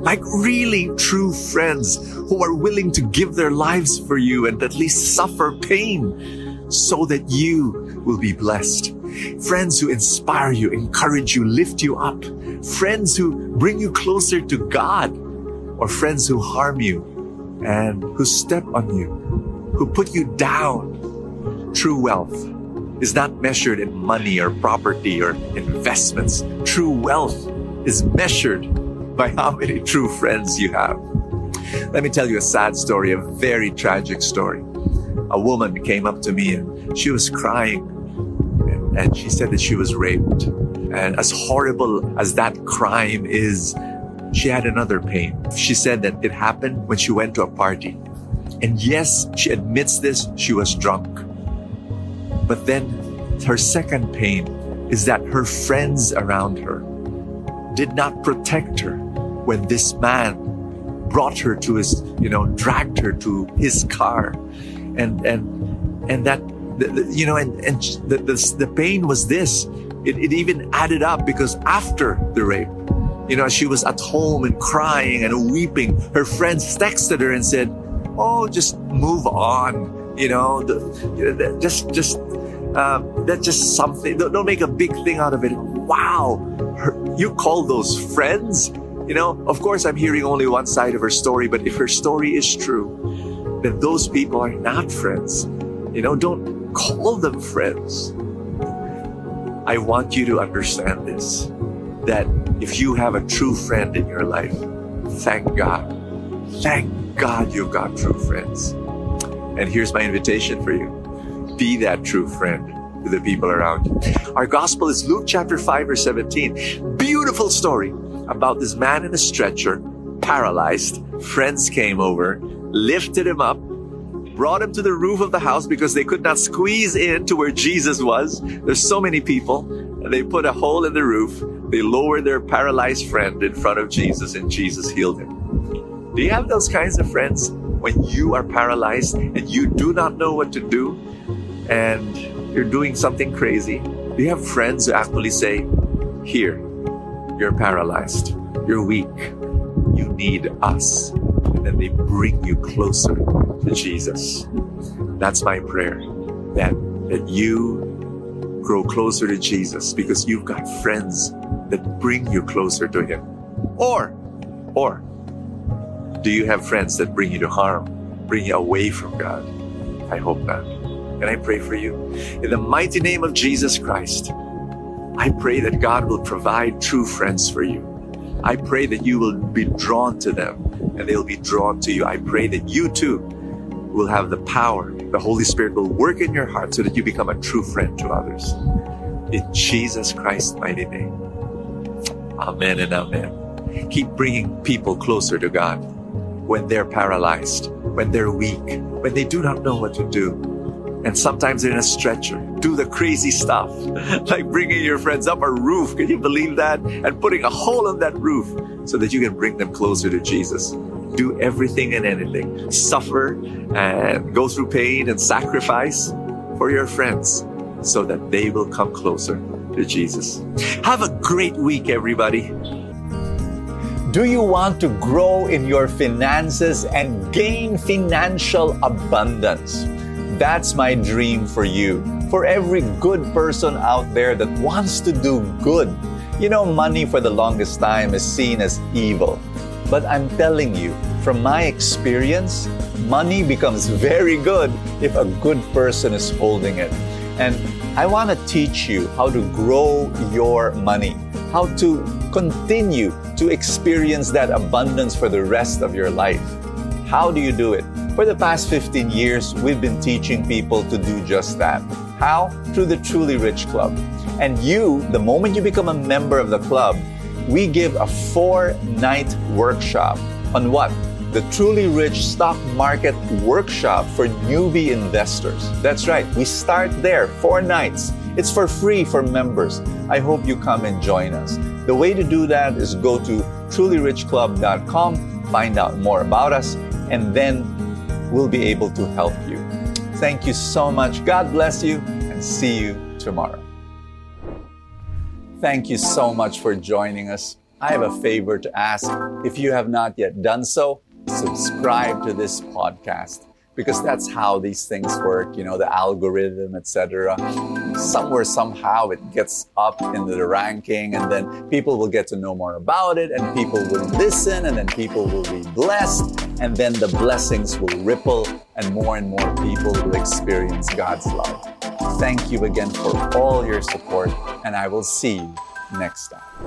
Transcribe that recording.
Like really true friends who are willing to give their lives for you and at least suffer pain so that you will be blessed. Friends who inspire you, encourage you, lift you up. Friends who bring you closer to God or friends who harm you and who step on you, who put you down. True wealth is not measured in money or property or investments. True wealth is measured by how many true friends you have. Let me tell you a sad story, a very tragic story. A woman came up to me and she was crying and she said that she was raped. And as horrible as that crime is, she had another pain. She said that it happened when she went to a party. And yes, she admits this, she was drunk. But then her second pain is that her friends around her did not protect her when this man brought her to his, you know, dragged her to his car. And, and, and that, you know, and, and the, the, the pain was this. It, it even added up because after the rape, you know, she was at home and crying and weeping. Her friends texted her and said, "Oh, just move on." You know, the, just just um, that's just something. Don't, don't, make a big thing out of it. Wow, her, you call those friends? You know, of course, I'm hearing only one side of her story, but if her story is true, then those people are not friends. You know, don't call them friends. I want you to understand this that if you have a true friend in your life, thank God. Thank God you've got true friends. And here's my invitation for you be that true friend to the people around you. Our gospel is Luke chapter 5, verse 17. Beautiful story about this man in a stretcher, paralyzed. Friends came over, lifted him up, brought him to the roof of the house because they could not squeeze in to where Jesus was. There's so many people. They put a hole in the roof. They lowered their paralyzed friend in front of Jesus, and Jesus healed him. Do you have those kinds of friends when you are paralyzed and you do not know what to do? and you're doing something crazy, do you have friends who actually say, Here, you're paralyzed, you're weak, you need us? And then they bring you closer to Jesus. That's my prayer that, that you grow closer to Jesus because you've got friends that bring you closer to Him. Or, or, do you have friends that bring you to harm, bring you away from God? I hope not. And I pray for you. In the mighty name of Jesus Christ, I pray that God will provide true friends for you. I pray that you will be drawn to them and they'll be drawn to you. I pray that you too will have the power. The Holy Spirit will work in your heart so that you become a true friend to others. In Jesus Christ's mighty name. Amen and amen. Keep bringing people closer to God when they're paralyzed, when they're weak, when they do not know what to do and sometimes in a stretcher. Do the crazy stuff, like bringing your friends up a roof. Can you believe that? And putting a hole in that roof so that you can bring them closer to Jesus. Do everything and anything. Suffer and go through pain and sacrifice for your friends so that they will come closer to Jesus. Have a great week, everybody. Do you want to grow in your finances and gain financial abundance? That's my dream for you. For every good person out there that wants to do good. You know, money for the longest time is seen as evil. But I'm telling you, from my experience, money becomes very good if a good person is holding it. And I want to teach you how to grow your money, how to continue to experience that abundance for the rest of your life. How do you do it? For the past 15 years, we've been teaching people to do just that. How? Through the Truly Rich Club. And you, the moment you become a member of the club, we give a four night workshop on what? the Truly Rich Stock Market Workshop for newbie investors. That's right, we start there, four nights. It's for free for members. I hope you come and join us. The way to do that is go to trulyrichclub.com, find out more about us, and then we'll be able to help you. Thank you so much. God bless you, and see you tomorrow. Thank you so much for joining us. I have a favor to ask. If you have not yet done so, subscribe to this podcast because that's how these things work you know the algorithm etc somewhere somehow it gets up into the ranking and then people will get to know more about it and people will listen and then people will be blessed and then the blessings will ripple and more and more people will experience God's love. Thank you again for all your support and I will see you next time